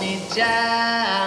Nijaa.